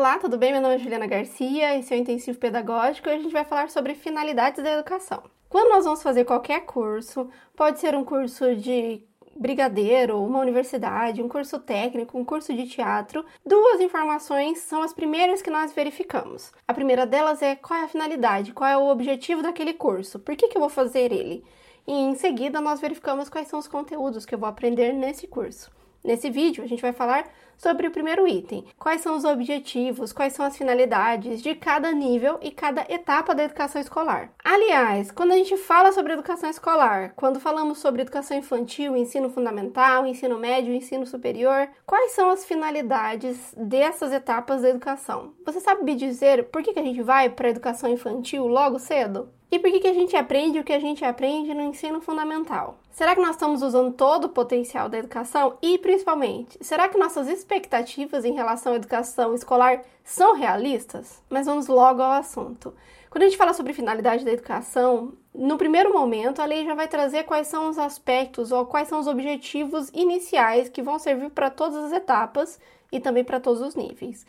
Olá, tudo bem? Meu nome é Juliana Garcia, esse é o Intensivo Pedagógico e a gente vai falar sobre finalidades da educação. Quando nós vamos fazer qualquer curso, pode ser um curso de brigadeiro, uma universidade, um curso técnico, um curso de teatro, duas informações são as primeiras que nós verificamos. A primeira delas é qual é a finalidade, qual é o objetivo daquele curso, por que, que eu vou fazer ele? E em seguida nós verificamos quais são os conteúdos que eu vou aprender nesse curso. Nesse vídeo, a gente vai falar sobre o primeiro item: quais são os objetivos, quais são as finalidades de cada nível e cada etapa da educação escolar. Aliás, quando a gente fala sobre educação escolar, quando falamos sobre educação infantil, ensino fundamental, ensino médio, ensino superior, quais são as finalidades dessas etapas da educação? Você sabe me dizer por que a gente vai para a educação infantil logo cedo? E por que, que a gente aprende o que a gente aprende no ensino fundamental? Será que nós estamos usando todo o potencial da educação? E, principalmente, será que nossas expectativas em relação à educação escolar são realistas? Mas vamos logo ao assunto. Quando a gente fala sobre finalidade da educação, no primeiro momento, a lei já vai trazer quais são os aspectos ou quais são os objetivos iniciais que vão servir para todas as etapas e também para todos os níveis.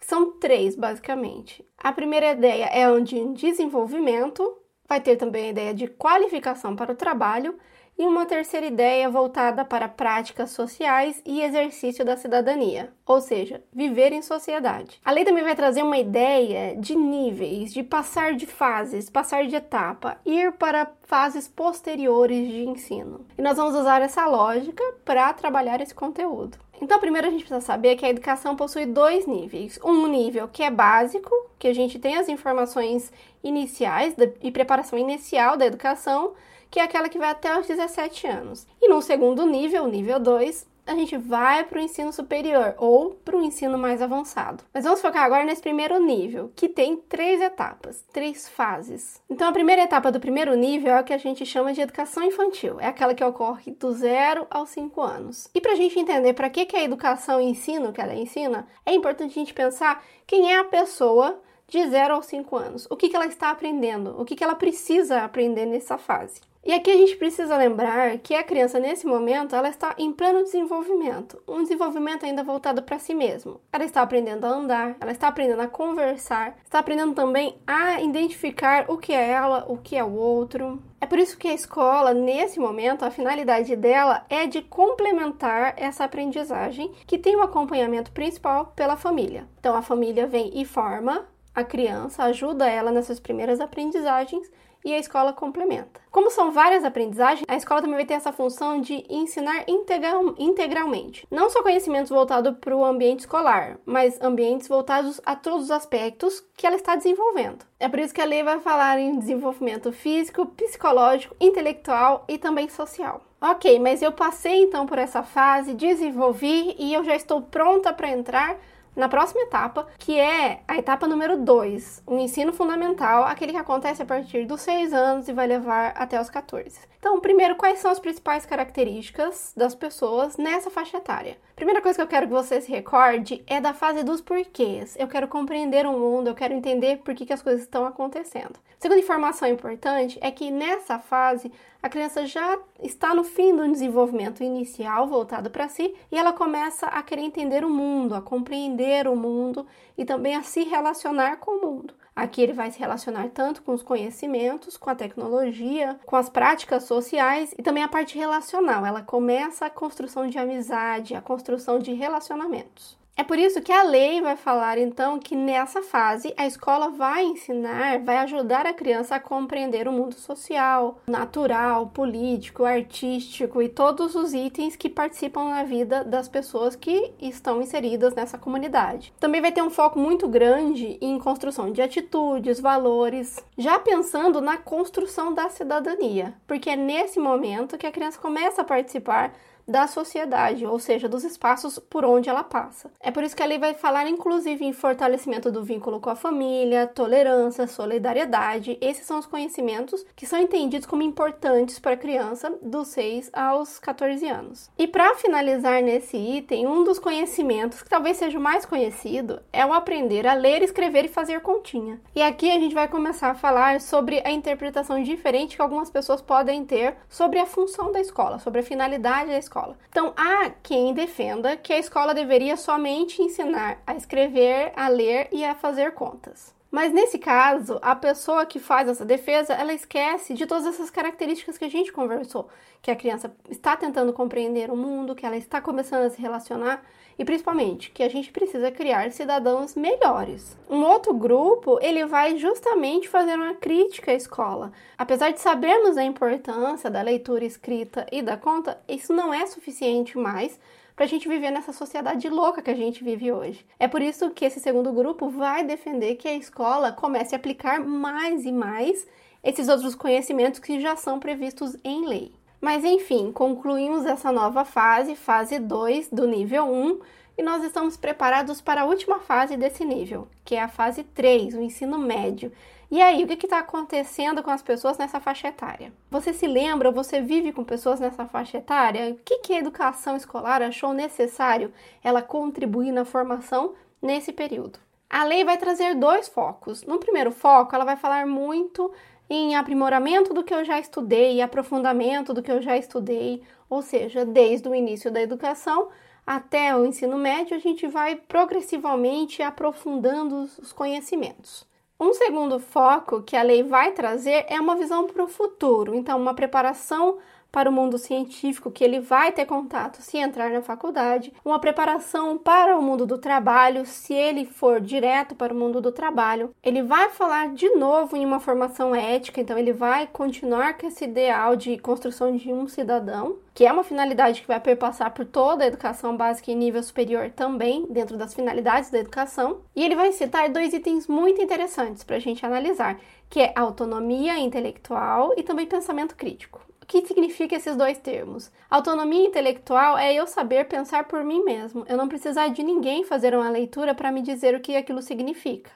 São três, basicamente. A primeira ideia é o de desenvolvimento, vai ter também a ideia de qualificação para o trabalho e uma terceira ideia voltada para práticas sociais e exercício da cidadania, ou seja, viver em sociedade. A lei também vai trazer uma ideia de níveis, de passar de fases, passar de etapa, ir para fases posteriores de ensino. E nós vamos usar essa lógica para trabalhar esse conteúdo. Então, primeiro a gente precisa saber que a educação possui dois níveis. Um nível que é básico, que a gente tem as informações iniciais e preparação inicial da educação, que é aquela que vai até os 17 anos. E no segundo nível, nível 2, a gente vai para o ensino superior ou para o ensino mais avançado. Mas vamos focar agora nesse primeiro nível, que tem três etapas, três fases. Então, a primeira etapa do primeiro nível é o que a gente chama de educação infantil, é aquela que ocorre do zero aos cinco anos. E para a gente entender para que, que a educação ensina o que ela ensina, é importante a gente pensar quem é a pessoa de 0 aos 5 anos. O que, que ela está aprendendo? O que, que ela precisa aprender nessa fase? E aqui a gente precisa lembrar que a criança nesse momento ela está em pleno desenvolvimento, um desenvolvimento ainda voltado para si mesmo. Ela está aprendendo a andar, ela está aprendendo a conversar, está aprendendo também a identificar o que é ela, o que é o outro. É por isso que a escola, nesse momento, a finalidade dela é de complementar essa aprendizagem que tem um acompanhamento principal pela família. Então a família vem e forma a criança, ajuda ela nessas primeiras aprendizagens e a escola complementa. Como são várias aprendizagens, a escola também vai ter essa função de ensinar integral, integralmente. Não só conhecimentos voltados para o ambiente escolar, mas ambientes voltados a todos os aspectos que ela está desenvolvendo. É por isso que a lei vai falar em desenvolvimento físico, psicológico, intelectual e também social. Ok, mas eu passei então por essa fase, desenvolvi e eu já estou pronta para entrar na próxima etapa, que é a etapa número 2, o ensino fundamental, aquele que acontece a partir dos 6 anos e vai levar até os 14. Então, primeiro, quais são as principais características das pessoas nessa faixa etária? Primeira coisa que eu quero que você se recorde é da fase dos porquês. Eu quero compreender o mundo, eu quero entender por que, que as coisas estão acontecendo. Segunda informação importante é que nessa fase a criança já está no fim do desenvolvimento inicial voltado para si e ela começa a querer entender o mundo, a compreender o mundo e também a se relacionar com o mundo. Aqui ele vai se relacionar tanto com os conhecimentos, com a tecnologia, com as práticas sociais e também a parte relacional. Ela começa a construção de amizade, a construção de relacionamentos. É por isso que a lei vai falar então que nessa fase a escola vai ensinar, vai ajudar a criança a compreender o mundo social, natural, político, artístico e todos os itens que participam na vida das pessoas que estão inseridas nessa comunidade. Também vai ter um foco muito grande em construção de atitudes, valores, já pensando na construção da cidadania, porque é nesse momento que a criança começa a participar da sociedade, ou seja, dos espaços por onde ela passa. É por isso que a lei vai falar, inclusive, em fortalecimento do vínculo com a família, tolerância, solidariedade. Esses são os conhecimentos que são entendidos como importantes para a criança dos 6 aos 14 anos. E para finalizar nesse item, um dos conhecimentos que talvez seja o mais conhecido é o aprender a ler, escrever e fazer continha. E aqui a gente vai começar a falar sobre a interpretação diferente que algumas pessoas podem ter sobre a função da escola, sobre a finalidade da escola escola. Então, há quem defenda que a escola deveria somente ensinar a escrever, a ler e a fazer contas. Mas nesse caso, a pessoa que faz essa defesa, ela esquece de todas essas características que a gente conversou, que a criança está tentando compreender o mundo, que ela está começando a se relacionar e principalmente que a gente precisa criar cidadãos melhores. Um outro grupo, ele vai justamente fazer uma crítica à escola. Apesar de sabermos a importância da leitura escrita e da conta, isso não é suficiente mais para a gente viver nessa sociedade louca que a gente vive hoje. É por isso que esse segundo grupo vai defender que a escola comece a aplicar mais e mais esses outros conhecimentos que já são previstos em lei. Mas enfim, concluímos essa nova fase, fase 2 do nível 1, e nós estamos preparados para a última fase desse nível, que é a fase 3, o ensino médio. E aí, o que está acontecendo com as pessoas nessa faixa etária? Você se lembra, você vive com pessoas nessa faixa etária? O que, que a educação escolar achou necessário ela contribuir na formação nesse período? A lei vai trazer dois focos. No primeiro foco, ela vai falar muito em aprimoramento do que eu já estudei, aprofundamento do que eu já estudei, ou seja, desde o início da educação até o ensino médio, a gente vai progressivamente aprofundando os conhecimentos. Um segundo foco que a lei vai trazer é uma visão para o futuro, então, uma preparação para o mundo científico que ele vai ter contato se entrar na faculdade, uma preparação para o mundo do trabalho se ele for direto para o mundo do trabalho. Ele vai falar de novo em uma formação ética, então ele vai continuar com esse ideal de construção de um cidadão, que é uma finalidade que vai perpassar por toda a educação básica e nível superior também, dentro das finalidades da educação. E ele vai citar dois itens muito interessantes para a gente analisar, que é autonomia intelectual e também pensamento crítico que significa esses dois termos? Autonomia intelectual é eu saber pensar por mim mesmo, eu não precisar de ninguém fazer uma leitura para me dizer o que aquilo significa.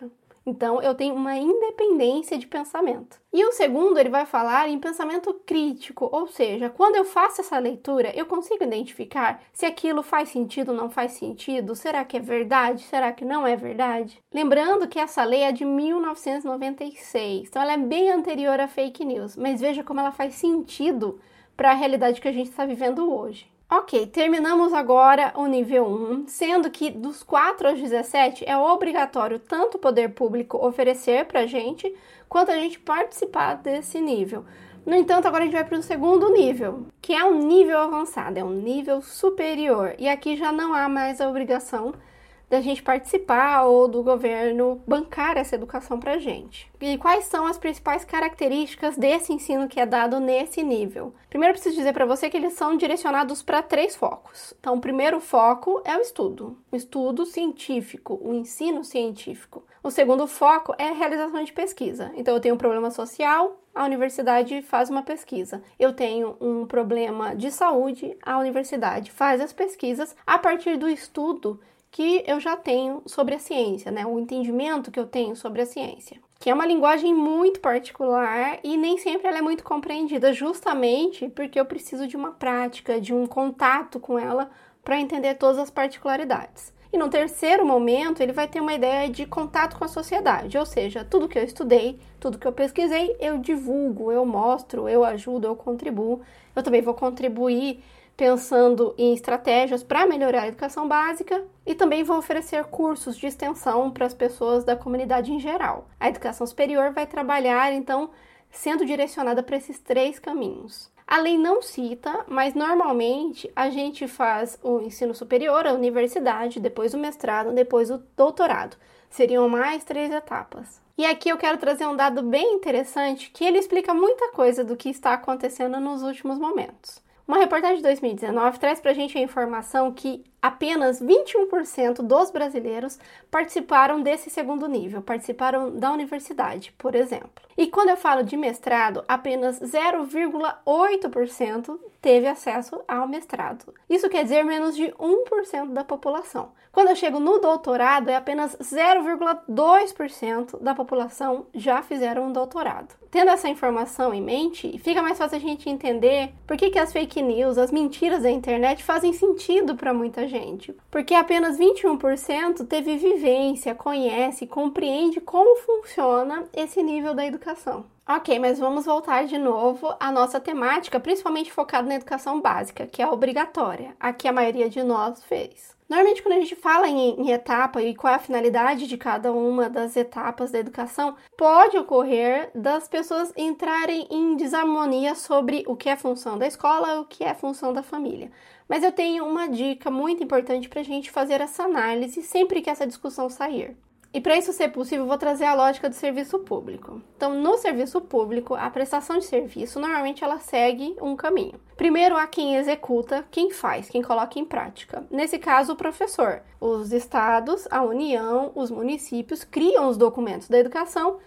Então, eu tenho uma independência de pensamento. E o segundo, ele vai falar em pensamento crítico, ou seja, quando eu faço essa leitura, eu consigo identificar se aquilo faz sentido ou não faz sentido, será que é verdade, será que não é verdade? Lembrando que essa lei é de 1996, então ela é bem anterior à fake news, mas veja como ela faz sentido para a realidade que a gente está vivendo hoje. Ok, terminamos agora o nível 1, sendo que dos 4 aos 17 é obrigatório tanto o poder público oferecer para a gente, quanto a gente participar desse nível. No entanto, agora a gente vai para o segundo nível, que é um nível avançado, é um nível superior. E aqui já não há mais a obrigação da gente participar ou do governo bancar essa educação para gente. E quais são as principais características desse ensino que é dado nesse nível? Primeiro, preciso dizer para você que eles são direcionados para três focos. Então, o primeiro foco é o estudo, o estudo científico, o ensino científico. O segundo foco é a realização de pesquisa. Então, eu tenho um problema social, a universidade faz uma pesquisa. Eu tenho um problema de saúde, a universidade faz as pesquisas a partir do estudo que eu já tenho sobre a ciência, né? O entendimento que eu tenho sobre a ciência. Que é uma linguagem muito particular e nem sempre ela é muito compreendida, justamente porque eu preciso de uma prática, de um contato com ela para entender todas as particularidades. E no terceiro momento, ele vai ter uma ideia de contato com a sociedade, ou seja, tudo que eu estudei, tudo que eu pesquisei, eu divulgo, eu mostro, eu ajudo, eu contribuo. Eu também vou contribuir pensando em estratégias para melhorar a educação básica e também vou oferecer cursos de extensão para as pessoas da comunidade em geral. A educação superior vai trabalhar, então, sendo direcionada para esses três caminhos. A lei não cita, mas normalmente a gente faz o ensino superior, a universidade, depois o mestrado, depois o doutorado. Seriam mais três etapas. E aqui eu quero trazer um dado bem interessante que ele explica muita coisa do que está acontecendo nos últimos momentos. Uma reportagem de 2019 traz para a gente a informação que apenas 21% dos brasileiros participaram desse segundo nível, participaram da universidade, por exemplo. E quando eu falo de mestrado, apenas 0,8% teve acesso ao mestrado. Isso quer dizer menos de 1% da população. Quando eu chego no doutorado, é apenas 0,2% da população já fizeram um doutorado. Tendo essa informação em mente, fica mais fácil a gente entender por que, que as fake news, as mentiras da internet fazem sentido para muita gente. Porque apenas 21% teve vivência, conhece, compreende como funciona esse nível da educação. Ok, mas vamos voltar de novo à nossa temática, principalmente focada na educação básica, que é obrigatória, a que a maioria de nós fez. Normalmente, quando a gente fala em, em, etapa e qual é a finalidade de cada uma das etapas da educação, pode ocorrer das pessoas entrarem em desarmonia sobre o que é função da escola e o que é função da família. Mas eu tenho uma dica muito importante para a gente fazer essa análise sempre que essa discussão sair. E para isso ser possível, vou trazer a lógica do serviço público. Então, no serviço público, a prestação de serviço normalmente ela segue um caminho. Primeiro há quem executa, quem faz, quem coloca em prática. Nesse caso, o professor. Os estados, a União, os municípios criam os documentos da educação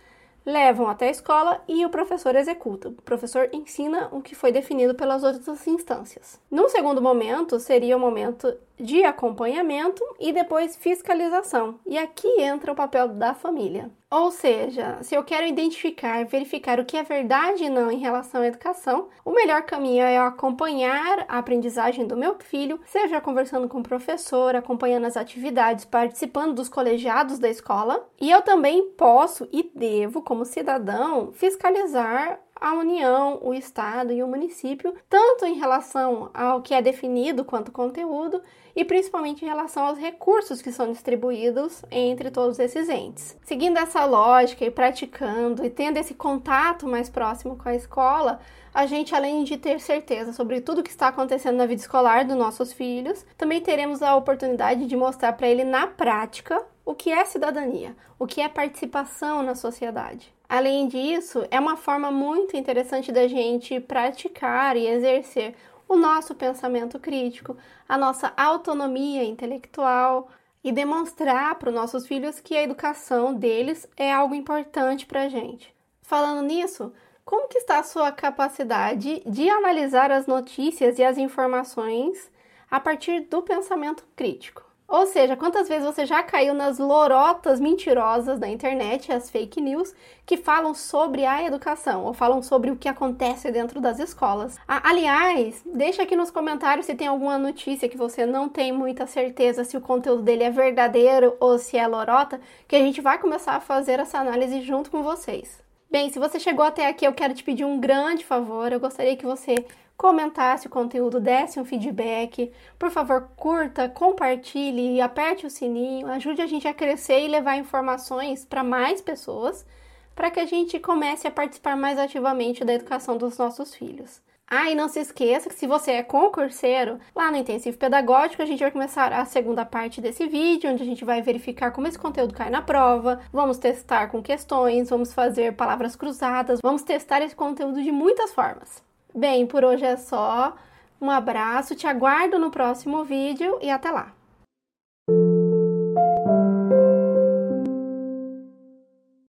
levam até a escola e o professor executa. O professor ensina o que foi definido pelas outras instâncias. Num segundo momento, seria o momento de acompanhamento e depois fiscalização. E aqui entra o papel da família. Ou seja, se eu quero identificar, verificar o que é verdade e não em relação à educação, o melhor caminho é acompanhar a aprendizagem do meu filho, seja conversando com o professor, acompanhando as atividades, participando dos colegiados da escola. E eu também posso e devo, como cidadão, fiscalizar a União, o Estado e o município, tanto em relação ao que é definido quanto conteúdo e principalmente em relação aos recursos que são distribuídos entre todos esses entes. Seguindo essa lógica e praticando e tendo esse contato mais próximo com a escola, a gente, além de ter certeza sobre tudo que está acontecendo na vida escolar dos nossos filhos, também teremos a oportunidade de mostrar para ele na prática o que é cidadania, o que é participação na sociedade. Além disso, é uma forma muito interessante da gente praticar e exercer o nosso pensamento crítico, a nossa autonomia intelectual e demonstrar para os nossos filhos que a educação deles é algo importante para a gente. Falando nisso, como que está a sua capacidade de analisar as notícias e as informações a partir do pensamento crítico? Ou seja, quantas vezes você já caiu nas lorotas mentirosas da internet, as fake news, que falam sobre a educação ou falam sobre o que acontece dentro das escolas? aliás, deixa aqui nos comentários se tem alguma notícia que você não tem muita certeza se o conteúdo dele é verdadeiro ou se é lorota, que a gente vai começar a fazer essa análise junto com vocês. Bem, se você chegou até aqui, eu quero te pedir um grande favor. Eu gostaria que você comentasse o conteúdo, desse um feedback. Por favor, curta, compartilhe, aperte o sininho, ajude a gente a crescer e levar informações para mais pessoas, para que a gente comece a participar mais ativamente da educação dos nossos filhos. Ah, e não se esqueça que se você é concurseiro, lá no Intensivo Pedagógico a gente vai começar a segunda parte desse vídeo, onde a gente vai verificar como esse conteúdo cai na prova, vamos testar com questões, vamos fazer palavras cruzadas, vamos testar esse conteúdo de muitas formas. Bem, por hoje é só. Um abraço, te aguardo no próximo vídeo e até lá!